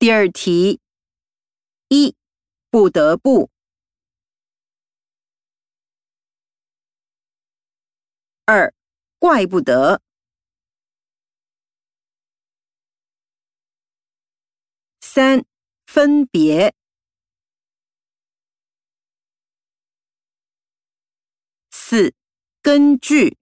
第二题。一不得不。二怪不得。三分别。四根据。